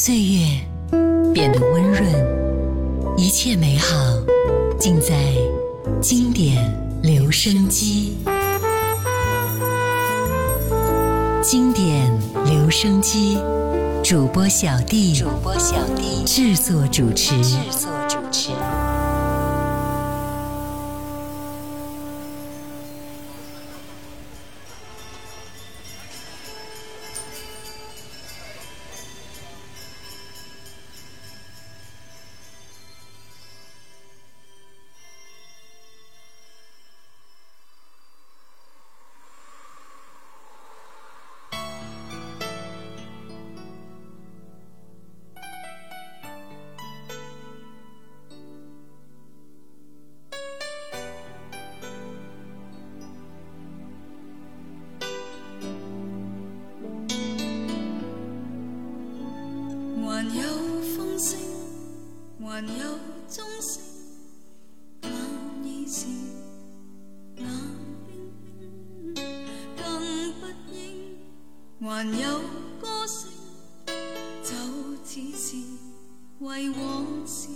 岁月变得温润，一切美好尽在经典留声机。经典留声机主播小弟，主播小弟。制作主持，制作主还有歌声，就似是为往事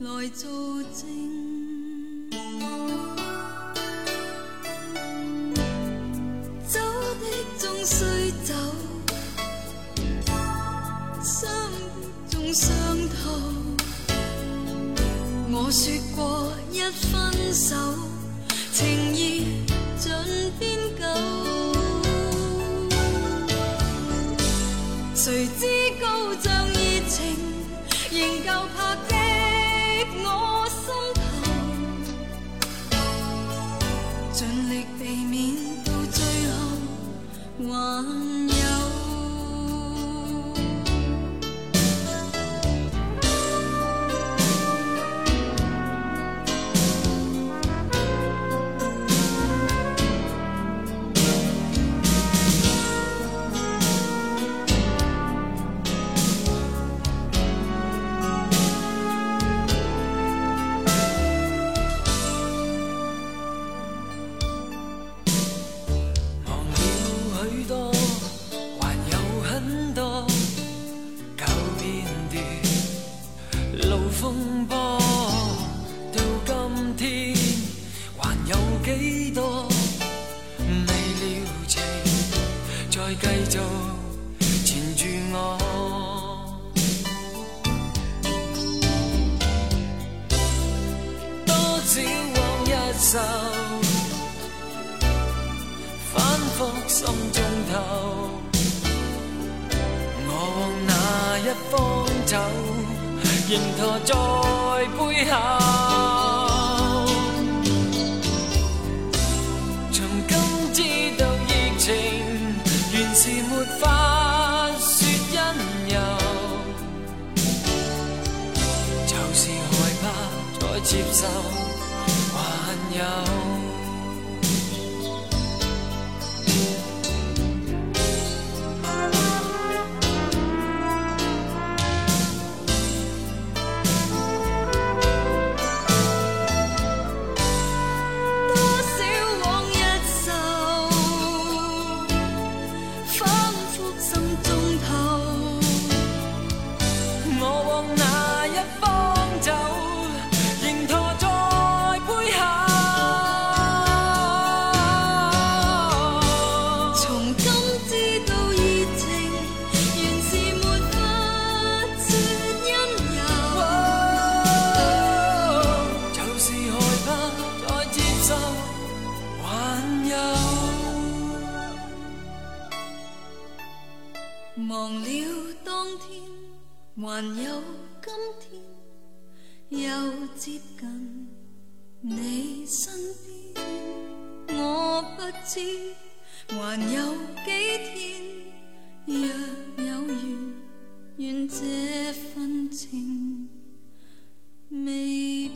来作证。接受，还有。知還有几天，若有缘，愿这份情未。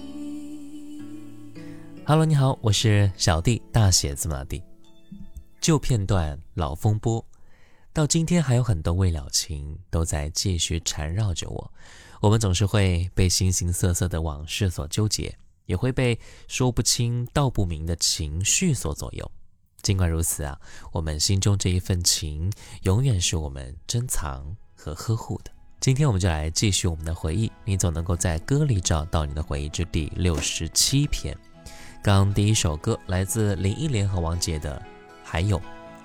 Hello，你好，我是小弟，大写字母弟。旧片段，老风波，到今天还有很多未了情都在继续缠绕着我。我们总是会被形形色色的往事所纠结，也会被说不清道不明的情绪所左右。尽管如此啊，我们心中这一份情，永远是我们珍藏和呵护的。今天我们就来继续我们的回忆，你总能够在歌里找到你的回忆之第六十七篇。刚第一首歌来自林忆莲和王杰的，还有，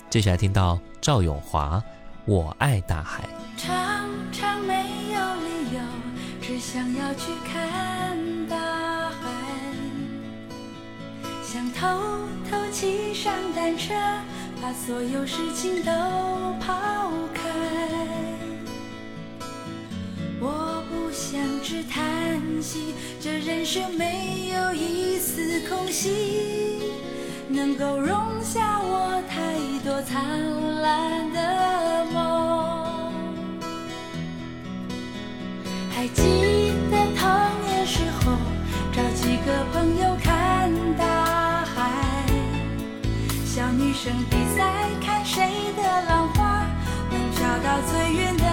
接下来听到赵咏华《我爱大海》。常常没有理由，只想要去看想偷偷骑上单车，把所有事情都抛开。我不想只叹息，这人生没有一丝空隙，能够容下我太多灿烂的梦。还记生比赛，看谁的浪花能找到最远的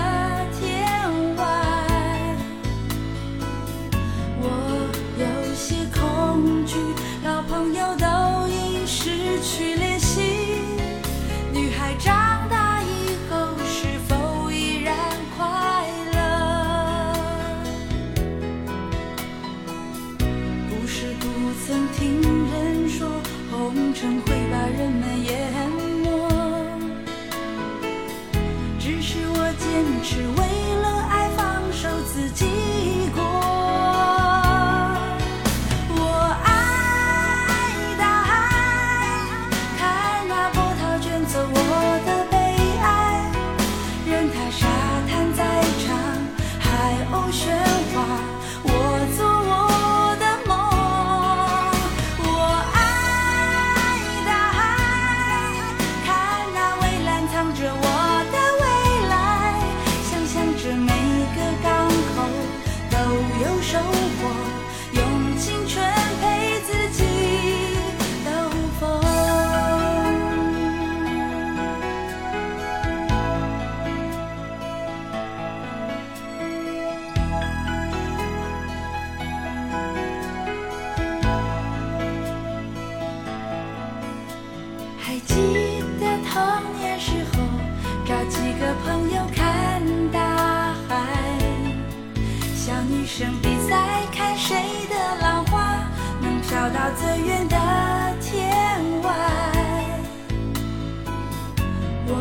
最远的天外。我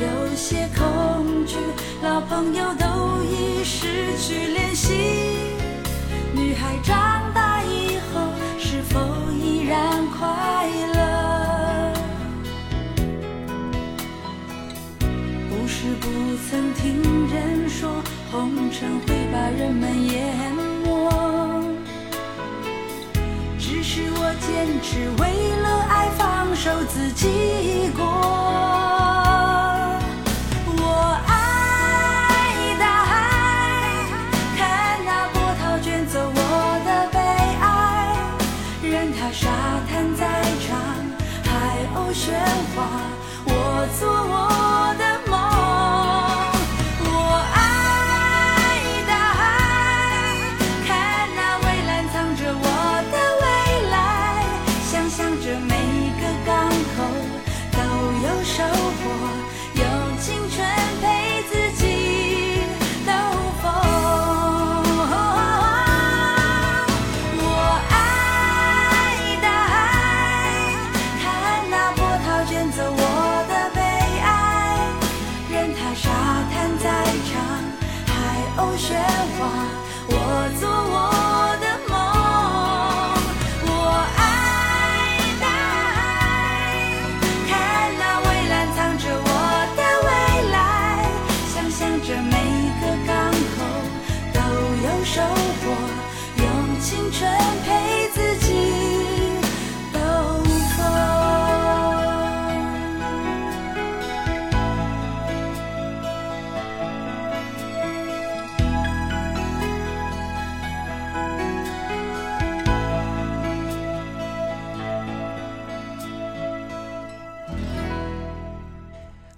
有些恐惧，老朋友都已失去联系。女孩长大以后是否依然快乐？不是不曾听人说，红尘会把人们淹是我坚持为了爱放手自己过。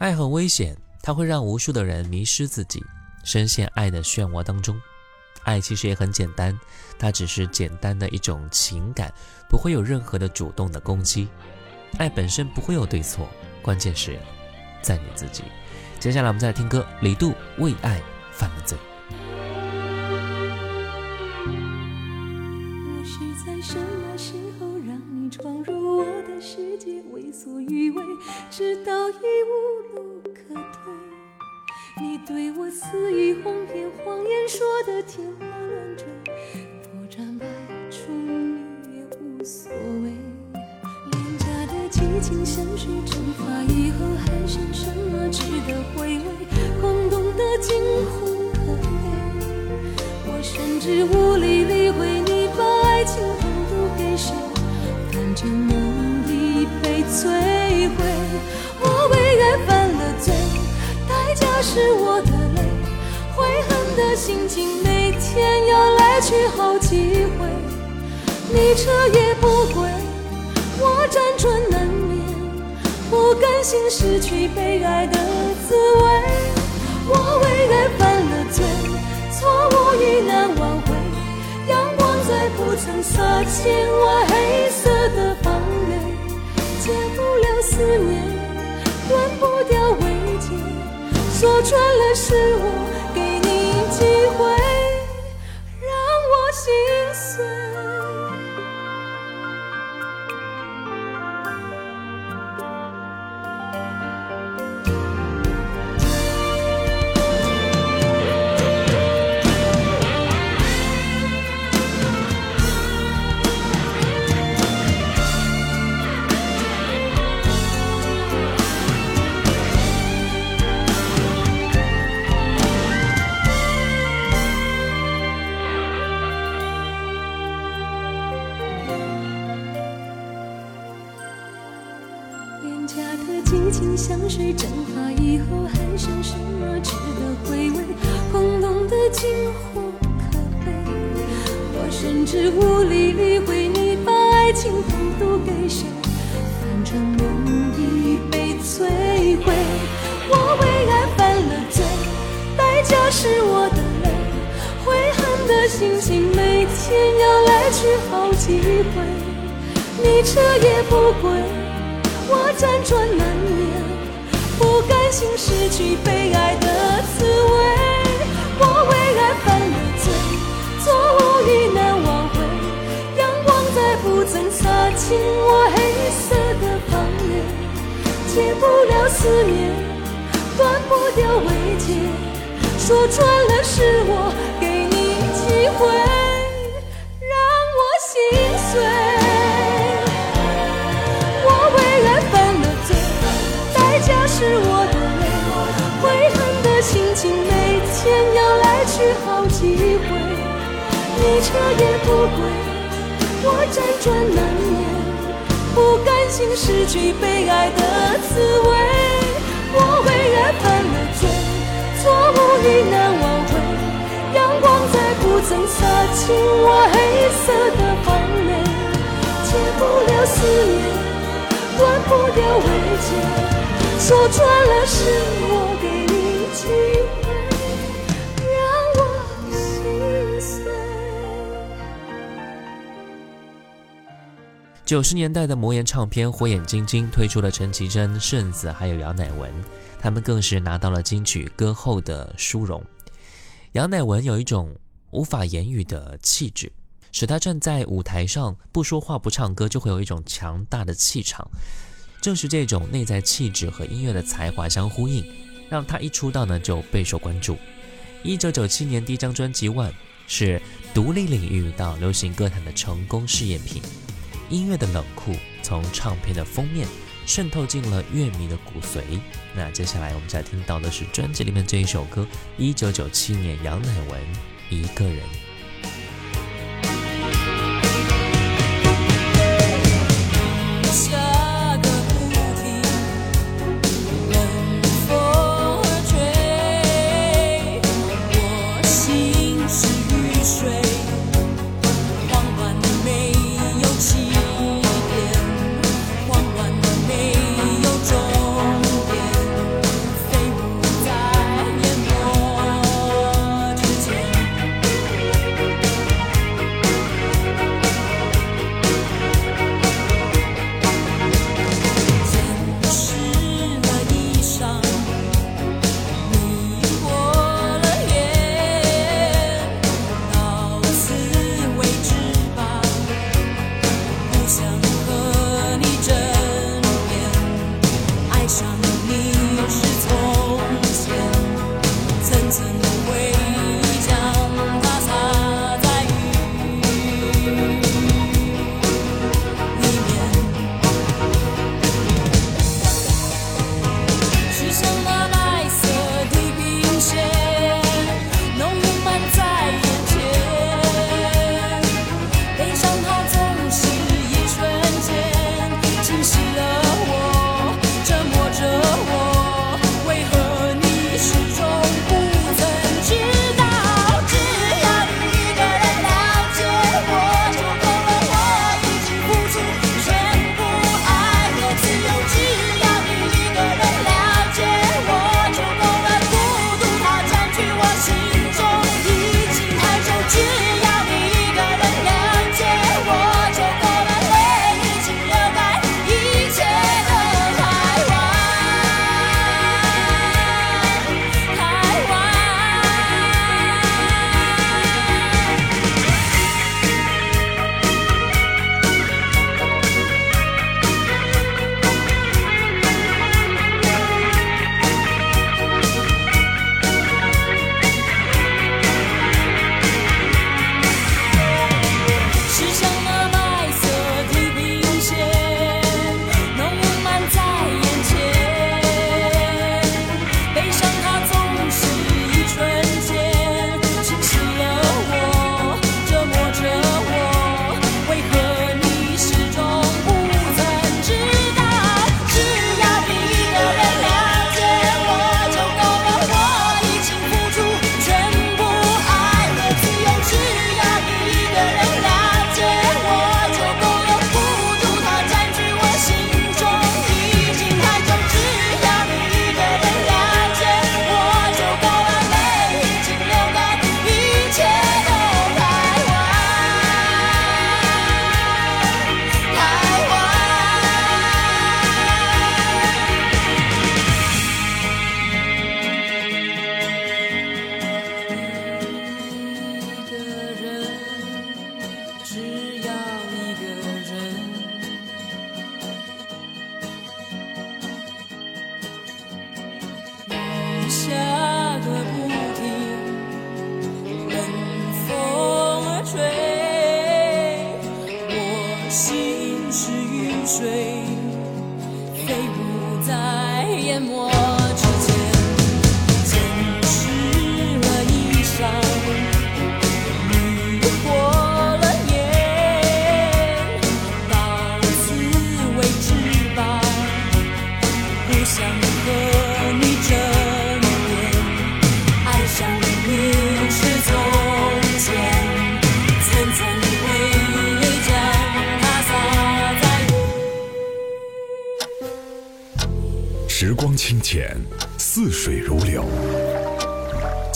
爱很危险，它会让无数的人迷失自己，深陷爱的漩涡当中。爱其实也很简单，它只是简单的一种情感，不会有任何的主动的攻击。爱本身不会有对错，关键是在你自己。接下来我们再来听歌，李杜《为爱犯了罪。是在什么时候让你闯入我的世界，为所欲为，直到已无？你对我肆意谎言，谎言说的天花乱坠，破绽百出你也无所谓。廉价的激情香水蒸发以后，还剩什么值得回味？空洞的惊鸿可悲，我甚至无力理会你把爱情横渡给谁，反正梦已被摧毁。我为爱犯了罪，代价是我的泪，悔恨的心情每天要来去好几回，你彻夜不归，我辗转难眠，不甘心失去被爱的滋味。我为爱犯了罪，错误已难挽回，阳光再不曾洒进我黑色的房内，戒不了思念，说穿了是我后，还剩什么值得回味？空洞的惊鸿可悲，我甚至无力理会你把爱情横渡给谁，反正梦已被摧毁。我为爱犯了罪，代价是我的泪，悔恨的心情每天要来去好几回，你彻夜不归。我辗转难眠，心失去被爱的滋味。我为爱犯了罪，错误已难挽回，阳光再不曾洒进我黑色的房内，戒不了思念，断不掉慰藉，说穿了是我给你机会，让我心碎。彻夜不归，我辗转难眠，不甘心失去被爱的滋味。我为爱犯了罪，错误已难挽回，阳光再不曾洒进我黑色的房内，戒不了思念。断不掉慰藉，说穿了是我给你机九十年代的魔岩唱片火眼金睛推出了陈绮贞、顺子还有杨乃文，他们更是拿到了金曲歌后的殊荣。杨乃文有一种无法言语的气质，使她站在舞台上不说话不唱歌，就会有一种强大的气场。正是这种内在气质和音乐的才华相呼应，让她一出道呢就备受关注。一九九七年第一张专辑《One》是独立领域到流行歌坛的成功试验品。音乐的冷酷从唱片的封面渗透进了乐迷的骨髓。那接下来我们再听到的是专辑里面这一首歌，一九九七年杨乃文《一个人》。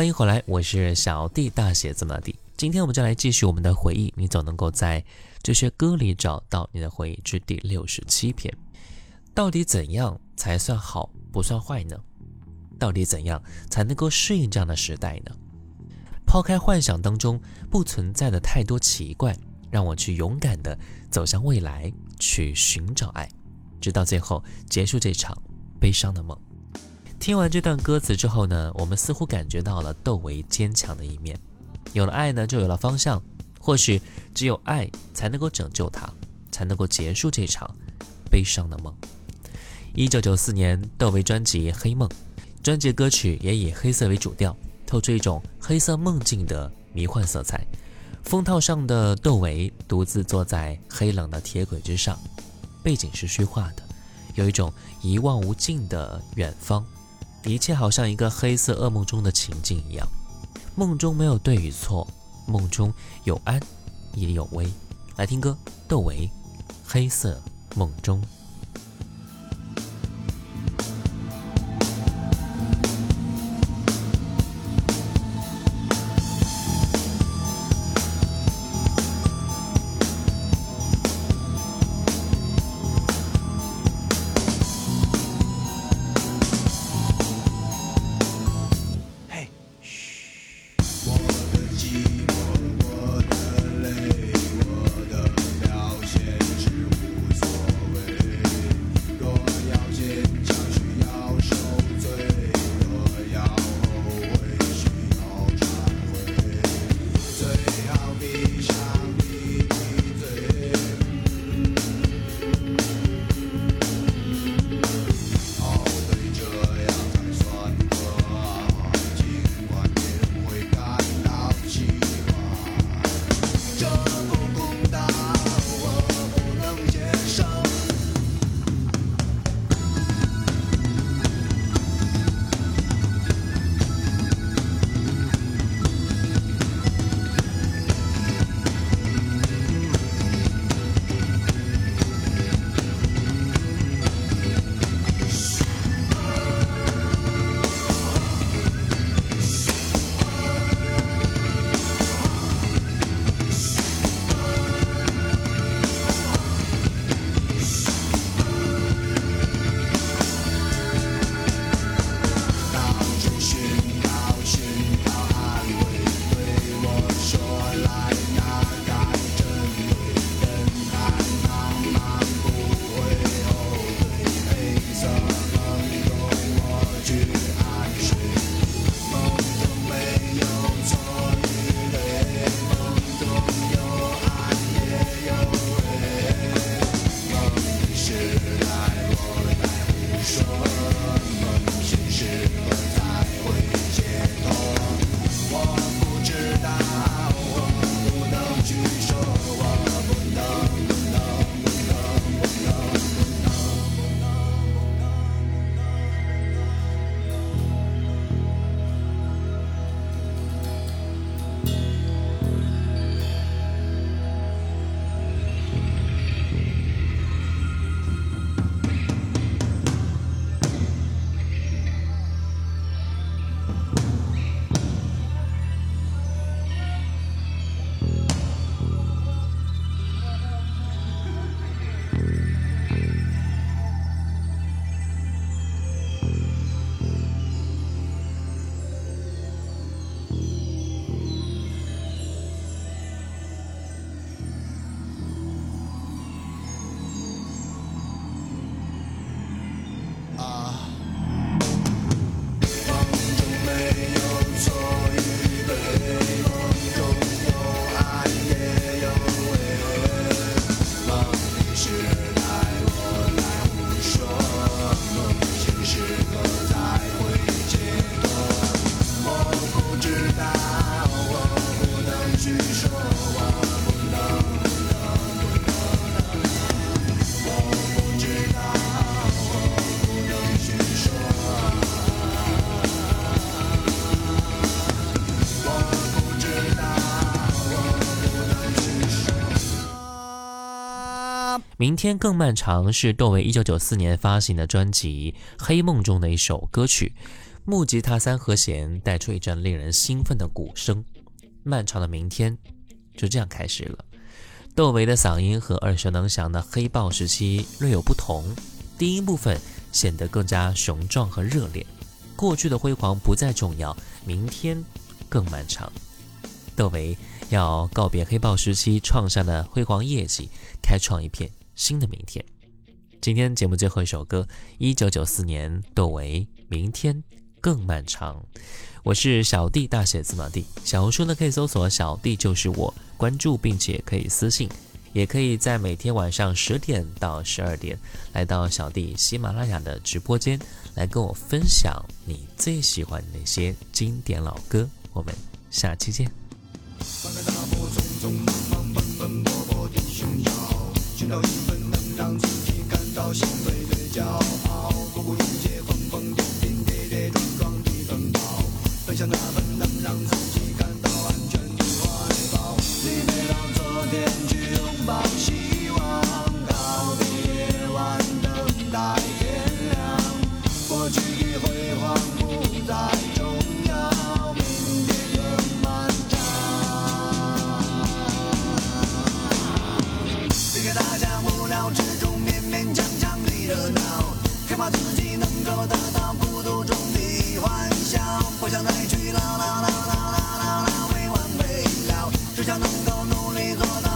欢迎回来，我是小弟大写字母的弟。今天我们就来继续我们的回忆，你总能够在这些歌里找到你的回忆之第六十七篇。到底怎样才算好，不算坏呢？到底怎样才能够适应这样的时代呢？抛开幻想当中不存在的太多奇怪，让我去勇敢的走向未来，去寻找爱，直到最后结束这场悲伤的梦。听完这段歌词之后呢，我们似乎感觉到了窦唯坚强的一面。有了爱呢，就有了方向。或许只有爱才能够拯救他，才能够结束这场悲伤的梦。一九九四年，窦唯专辑《黑梦》。专辑歌曲也以黑色为主调，透出一种黑色梦境的迷幻色彩。封套上的窦唯独自坐在黑冷的铁轨之上，背景是虚化的，有一种一望无尽的远方，一切好像一个黑色噩梦中的情境一样。梦中没有对与错，梦中有安也有危。来听歌，窦唯《黑色梦中》。Revolution. 明天更漫长是窦唯一九九四年发行的专辑《黑梦》中的一首歌曲。木吉他三和弦带出一阵令人兴奋的鼓声，漫长的明天就这样开始了。窦唯的嗓音和耳熟能详的黑豹时期略有不同，低音部分显得更加雄壮和热烈。过去的辉煌不再重要，明天更漫长。窦唯要告别黑豹时期创下的辉煌业绩，开创一片新的明天。今天节目最后一首歌，一九九四年窦唯《明天更漫长》。我是小弟，大写字母弟。小红书呢可以搜索“小弟就是我”，关注并且可以私信，也可以在每天晚上十点到十二点来到小弟喜马拉雅的直播间，来跟我分享你最喜欢的那些经典老歌。我们下期见。己感到兴只想能够努力做到